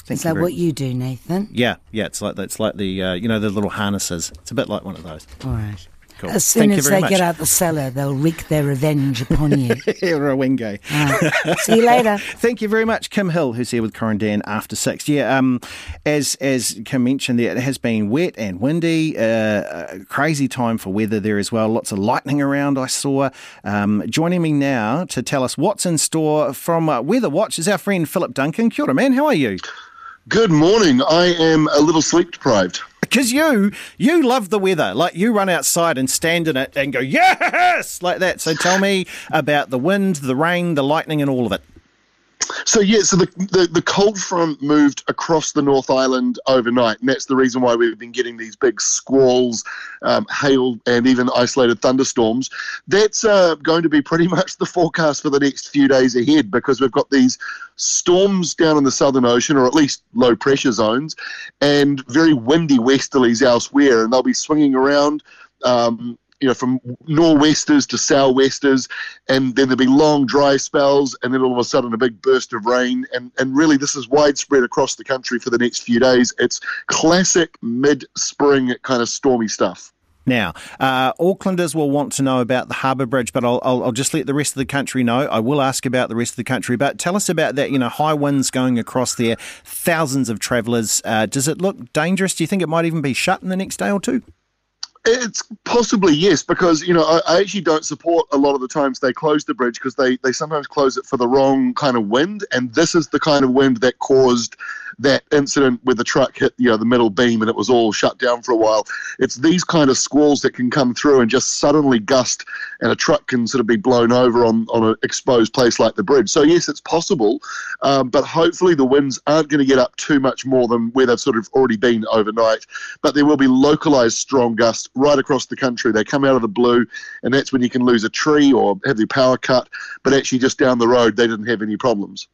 Speaker 1: Thank
Speaker 15: is that
Speaker 1: very-
Speaker 15: what you do, Nathan?
Speaker 1: Yeah, yeah. It's like it's like the uh, you know the little harnesses. It's a bit like one of those.
Speaker 15: All right.
Speaker 1: Cool.
Speaker 15: As soon
Speaker 1: Thank
Speaker 15: as they
Speaker 1: much.
Speaker 15: get out the cellar, they'll wreak their revenge upon you. (laughs)
Speaker 1: Rawenge.
Speaker 15: See you later. (laughs)
Speaker 1: Thank you very much, Kim Hill, who's here with Corin Dann after six. Yeah, um, as as Kim mentioned, there it has been wet and windy, uh, a crazy time for weather there as well. Lots of lightning around. I saw. Um, joining me now to tell us what's in store from uh, Weather Watch is our friend Philip Duncan. Kia ora, man. How are you?
Speaker 16: Good morning. I am a little sleep deprived.
Speaker 1: Because you you love the weather, like you run outside and stand in it and go yes, like that. So tell me about the wind, the rain, the lightning, and all of it.
Speaker 16: So yeah, so the, the the cold front moved across the North Island overnight, and that's the reason why we've been getting these big squalls, um, hail, and even isolated thunderstorms. That's uh, going to be pretty (laughs) much the forecast for the next few days ahead, because we've got these storms down in the Southern Ocean, or at least low pressure zones, and very windy westerlies elsewhere, and they'll be swinging around. Um, you know, from nor'westers to sou'westers, and then there'll be long dry spells, and then all of a sudden a big burst of rain, and and really this is widespread across the country for the next few days. It's classic mid-spring kind of stormy stuff.
Speaker 1: Now, uh, Aucklanders will want to know about the Harbour Bridge, but I'll, I'll, I'll just let the rest of the country know. I will ask about the rest of the country, but tell us about that. You know, high winds going across there, thousands of travellers. Uh, does it look dangerous? Do you think it might even be shut in the next day or two?
Speaker 16: It's possibly yes, because you know I, I actually don't support a lot of the times they close the bridge because they they sometimes close it for the wrong kind of wind, and this is the kind of wind that caused that incident where the truck hit you know the middle beam and it was all shut down for a while. It's these kind of squalls that can come through and just suddenly gust, and a truck can sort of be blown over on on an exposed place like the bridge. So yes, it's possible, um, but hopefully the winds aren't going to get up too much more than where they've sort of already been overnight. But there will be localized strong gusts right across the country. They come out of the blue, and that's when you can lose a tree or have your power cut. But actually, just down the road, they didn't have any problems.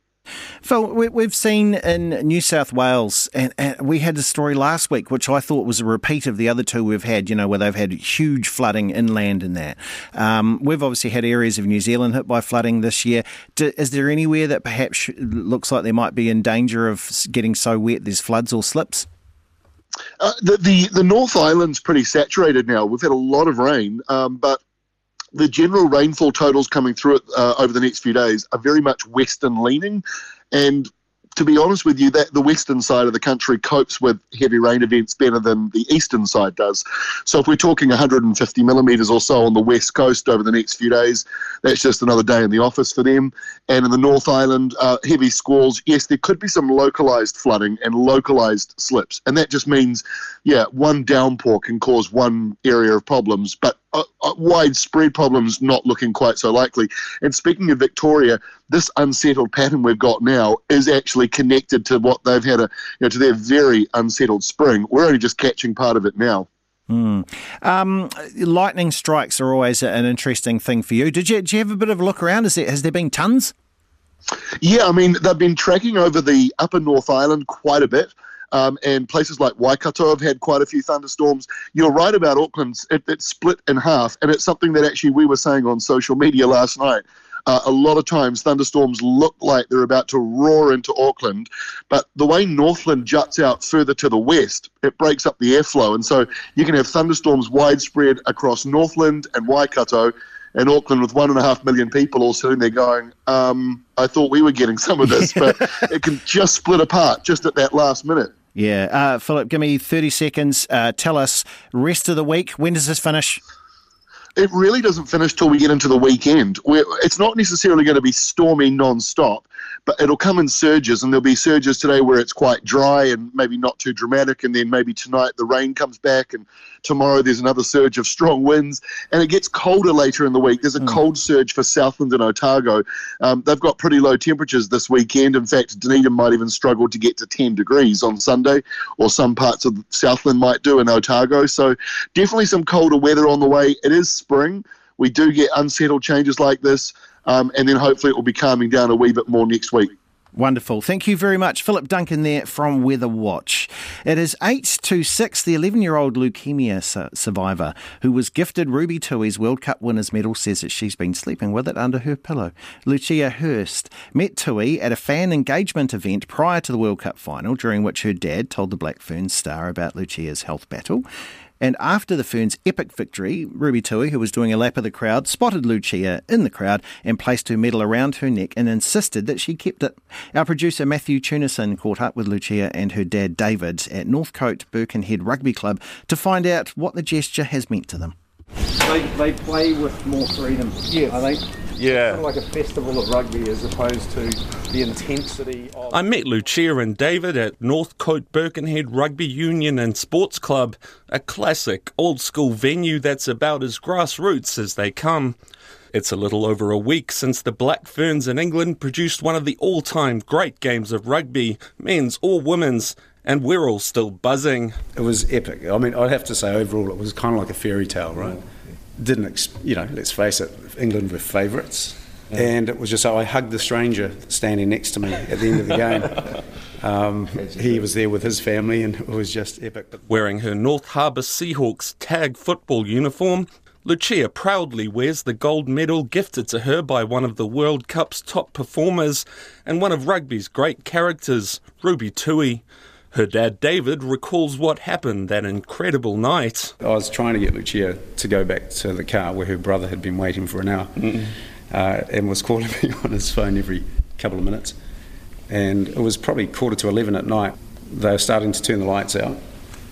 Speaker 1: Phil, we, we've seen in New South Wales, and, we had a story last week, which I thought was a repeat of the other two we've had, you know, where they've had huge flooding inland and that. Um, we've obviously had areas of New Zealand hit by flooding this year. Do, is there anywhere that perhaps looks like they might be in danger of getting so wet there's floods or slips?
Speaker 16: Uh, the, the the North Island's pretty saturated now. We've had a lot of rain, um, but the general rainfall totals coming through it uh, over the next few days are very much western leaning, and to be honest with you, that the western side of the country copes with heavy rain events better than the eastern side does. So if we're talking 150 millimetres or so on the west coast over the next few days, that's just another day in the office for them. And in the North Island, uh, heavy squalls. Yes, there could be some localised flooding and localised slips, and that just means, yeah, one downpour can cause one area of problems, but uh, uh, widespread problems not looking quite so likely. And speaking of Victoria, this unsettled pattern we've got now is actually connected to what they've had a, you know, to their very unsettled spring. We're only just catching part of it now.
Speaker 1: Mm. Um, lightning strikes are always an interesting thing for you. Did you, did you have a bit of a look around? Is there, has there been tons?
Speaker 16: Yeah, I mean, they've been tracking over the upper North Island quite a bit. Um, and places like Waikato have had quite a few thunderstorms. You're right about Auckland; it, it's split in half, and it's something that actually we were saying on social media last night. Uh, a lot of times, thunderstorms look like they're about to roar into Auckland, but the way Northland juts out further to the west, it breaks up the airflow, and so you can have thunderstorms widespread across Northland and Waikato. And Auckland, with one and a half million people, all sitting there going, um, "I thought we were getting some of this, (laughs) but it can just split apart just at that last minute."
Speaker 1: Yeah, uh, Philip, give me thirty seconds. Uh, tell us rest of the week. When does this finish?
Speaker 16: it really doesn't finish till we get into the weekend. Where it's not necessarily going to be stormy non-stop, but it'll come in surges, and there'll be surges today where it's quite dry and maybe not too dramatic, and then maybe tonight the rain comes back, and tomorrow there's another surge of strong winds, and it gets colder later in the week. There's a mm. cold surge for Southland and Otago. Um, they've got pretty low temperatures this weekend. In fact, Dunedin might even struggle to get to 10 degrees on Sunday, or some parts of Southland might do in Otago. So definitely some colder weather on the way. It is spring. We do get unsettled changes like this um, and then hopefully it will be calming down a wee bit more next week.
Speaker 1: Wonderful. Thank you very much. Philip Duncan there from Weather Watch. It is 826, the 11 year old leukemia su- survivor who was gifted Ruby Tui's World Cup winners medal says that she's been sleeping with it under her pillow. Lucia Hurst met Tui at a fan engagement event prior to the World Cup final, during which her dad told the Black Ferns star about Lucia's health battle. And after the Ferns' epic victory, Ruby Tui, who was doing a lap of the crowd, spotted Lucia in the crowd and placed her medal around her neck and insisted that she kept it. Our producer Matthew Tunison caught up with Lucia and her dad David at Northcote Birkenhead Rugby Club to find out what the gesture has meant to them.
Speaker 17: They, they play with more freedom, Yeah, I think.
Speaker 3: Yeah.
Speaker 17: Sort of like a festival of rugby as opposed to the intensity of.
Speaker 3: I met Lucia and David at Northcote Birkenhead Rugby Union and Sports Club, a classic old school venue that's about as grassroots as they come. It's a little over a week since the Black Ferns in England produced one of the all time great games of rugby, men's or women's, and we're all still buzzing.
Speaker 18: It was epic. I mean, I'd have to say overall it was kind of like a fairy tale, right? Didn't, you know, let's face it, England were favourites. Yeah. And it was just so I hugged the stranger standing next to me at the end of the game. (laughs) Um, he was there with his family, and it was just epic.
Speaker 3: Wearing her North Harbour Seahawks tag football uniform, Lucia proudly wears the gold medal gifted to her by one of the World Cup's top performers and one of rugby's great characters, Ruby Tui. Her dad, David, recalls what happened that incredible night.
Speaker 18: I was trying to get Lucia to go back to the car where her brother had been waiting for an hour uh, and was calling (laughs) me on his phone every couple of minutes. And it was probably quarter to 11 at night. They were starting to turn the lights out,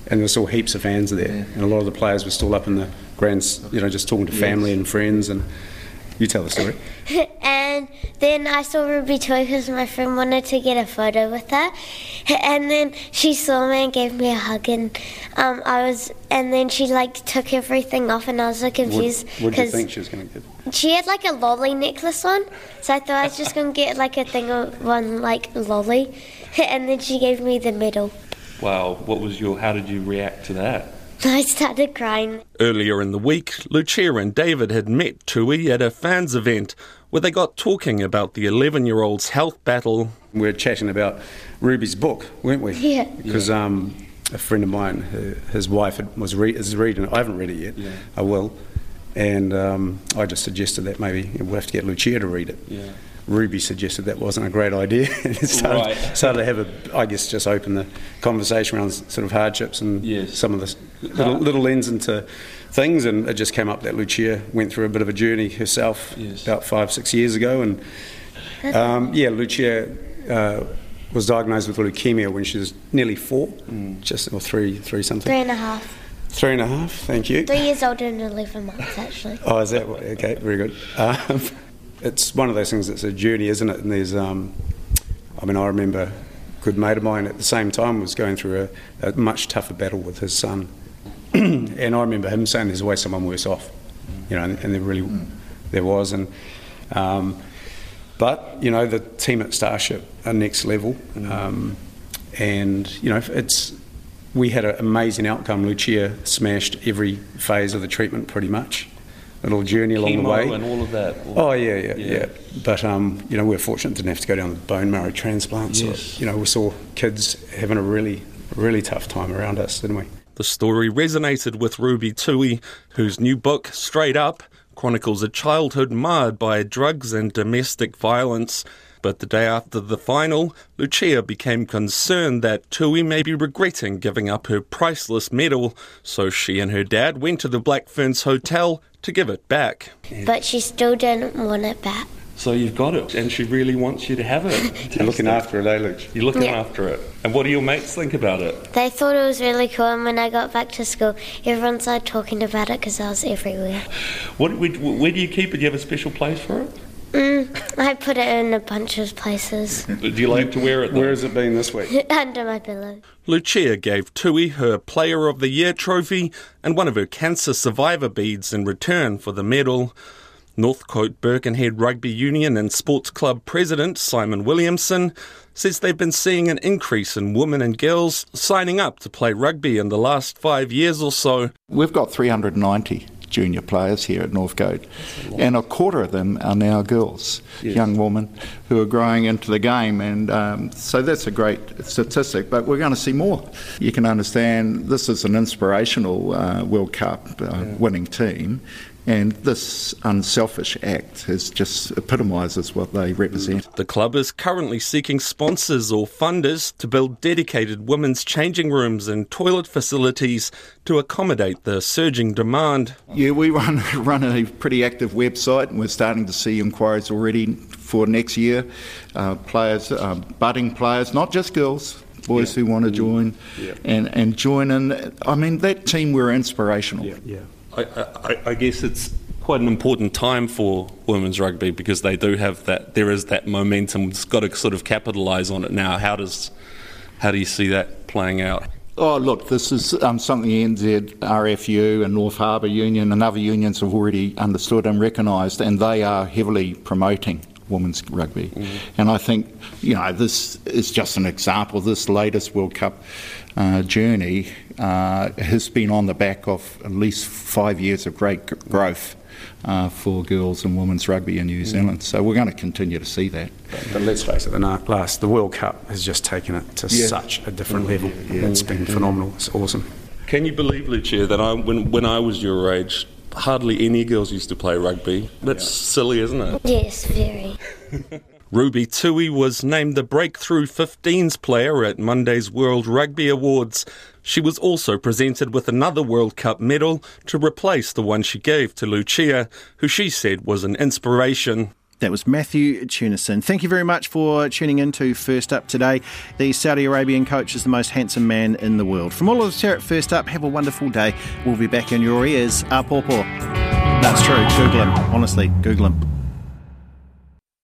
Speaker 18: and there were still heaps of fans there. Yeah. And a lot of the players were still up in the grand, you know, just talking to family yes. and friends. And you tell the story. (laughs)
Speaker 2: and then I saw Ruby Tui because my friend wanted to get a photo with her. (laughs) And then she saw me and gave me a hug. And um, I was, and then she like took everything off, and I was like confused.
Speaker 18: What did you think she was going to get?
Speaker 2: She had like a lolly necklace on, so I thought I was just going to get like a thing of one like lolly. (laughs) And then she gave me the medal.
Speaker 3: Wow, what was your? How did you react to that?
Speaker 2: I started crying.
Speaker 3: Earlier in the week, Lucia and David had met Tui at a fans event where they got talking about the 11 year old's health battle.
Speaker 18: We were chatting about Ruby's book, weren't we?
Speaker 2: Yeah.
Speaker 18: Because um, a friend of mine, his wife was re- is reading it. I haven't read it yet. Yeah. I will. And um, I just suggested that maybe we'll have to get Lucia to read it.
Speaker 3: Yeah.
Speaker 18: Ruby suggested that wasn't a great idea. (laughs) started, right. started to have a, I guess, just open the conversation around sort of hardships and yes. some of the little, little lens into things. And it just came up that Lucia went through a bit of a journey herself yes. about five, six years ago. And um, yeah, Lucia uh, was diagnosed with leukemia when she was nearly four, mm. just or three, three something.
Speaker 2: Three and a half.
Speaker 18: Three and a half. Thank you.
Speaker 2: Three years older and eleven months, actually.
Speaker 18: oh, is that okay? Very good. Um, it's one of those things. It's a journey, isn't it? And there's, um, I mean, I remember a good mate of mine at the same time was going through a, a much tougher battle with his son, (clears throat) and I remember him saying, "There's always someone worse off," you know, and, and there really there was, and. Um, but you know the team at Starship are next level, um, and you know it's we had an amazing outcome. Lucia smashed every phase of the treatment pretty much. A little journey along
Speaker 3: Chemo
Speaker 18: the way.
Speaker 3: and all of that.
Speaker 18: Oh yeah, yeah, yeah. yeah. But um, you know, we're fortunate didn't have to go down the bone marrow transplant. So
Speaker 3: Yes.
Speaker 18: you know, we saw kids having a really, really tough time around us, didn't we?
Speaker 3: The story resonated with Ruby Tui, whose new book, Straight Up, chronicles a childhood marred by drugs and domestic violence. But the day after the final, Lucia became concerned that Tui may be regretting giving up her priceless medal, so she and her dad went to the Black Ferns Hotel to give it back.
Speaker 2: But she still didn't want it back.
Speaker 3: So you've got it, and she really wants you to have it. (laughs)
Speaker 18: You're looking after it, eh, Luke?
Speaker 3: You're looking
Speaker 2: Yeah.
Speaker 3: after it. And what do your mates think about it?
Speaker 2: They thought it was really cool, and when I got back to school, everyone started talking about it because I was everywhere.
Speaker 3: What, where, where do you keep it? Do you have a special place for it?
Speaker 2: Mm, I put it in a bunch of places
Speaker 3: Do you like to wear it?
Speaker 18: Where has it been this week? (laughs)
Speaker 2: under my pillow.
Speaker 3: Lucia gave Tui her Player of the Year trophy and one of her cancer survivor beads in return for the medal. Northcote Birkenhead Rugby Union and Sports Club President Simon Williamson says they've been seeing an increase in women and girls signing up to play rugby in the last five years or so.
Speaker 19: We've got 390 junior players here at Northcote, and a quarter of them are now girls,
Speaker 3: Yes.
Speaker 19: young women who are growing into the game, and um, so that's a great statistic. But we're going to see more. You can understand this is an inspirational uh, World Cup uh, winning team. And this unselfish act is just epitomises what they represent.
Speaker 3: The club is currently seeking sponsors or funders to build dedicated women's changing rooms and toilet facilities to accommodate the surging demand.
Speaker 19: Yeah, we run (laughs) run a pretty active website, and we're starting to see inquiries already for next year. Uh, players, uh, budding players, not just girls, boys who want to join
Speaker 3: Yeah.
Speaker 19: and and join in. I mean, that team were inspirational.
Speaker 18: Yeah.
Speaker 3: I, I, I guess it's quite an important time for women's rugby because they do have that. There is that momentum. It's got to sort of capitalise on it now. How does how do you see that playing out?
Speaker 19: Oh, look, this is um, something NZ, RFU, and North Harbour Union and other unions have already understood and recognised, and they are heavily promoting women's rugby. And I think, you know, this is just an example. This latest World Cup uh, journey uh, has been on the back of at least five years of great g- growth. Uh, for girls and women's rugby in New Zealand, so we're going to continue to see that.
Speaker 18: But let's face it, the last the World Cup has just taken it to
Speaker 19: Yeah.
Speaker 18: such a different level. It's been phenomenal. It's awesome.
Speaker 3: Can you believe, Lucia, that I, when when I was your age, hardly any girls used to play rugby? That's silly, isn't it?
Speaker 2: Yes, very. (laughs)
Speaker 3: Ruby Tui was named the Breakthrough 15s player at Monday's World Rugby Awards. She was also presented with another World Cup medal to replace the one she gave to Lucia, who she said was an inspiration.
Speaker 1: That was Matthew Tunison. Thank you very much for tuning in to First Up today. The Saudi Arabian coach is the most handsome man in the world. From all of us here at First Up, have a wonderful day. We'll be back in your ears. Apopo. That's true. Google him. Honestly, Google him.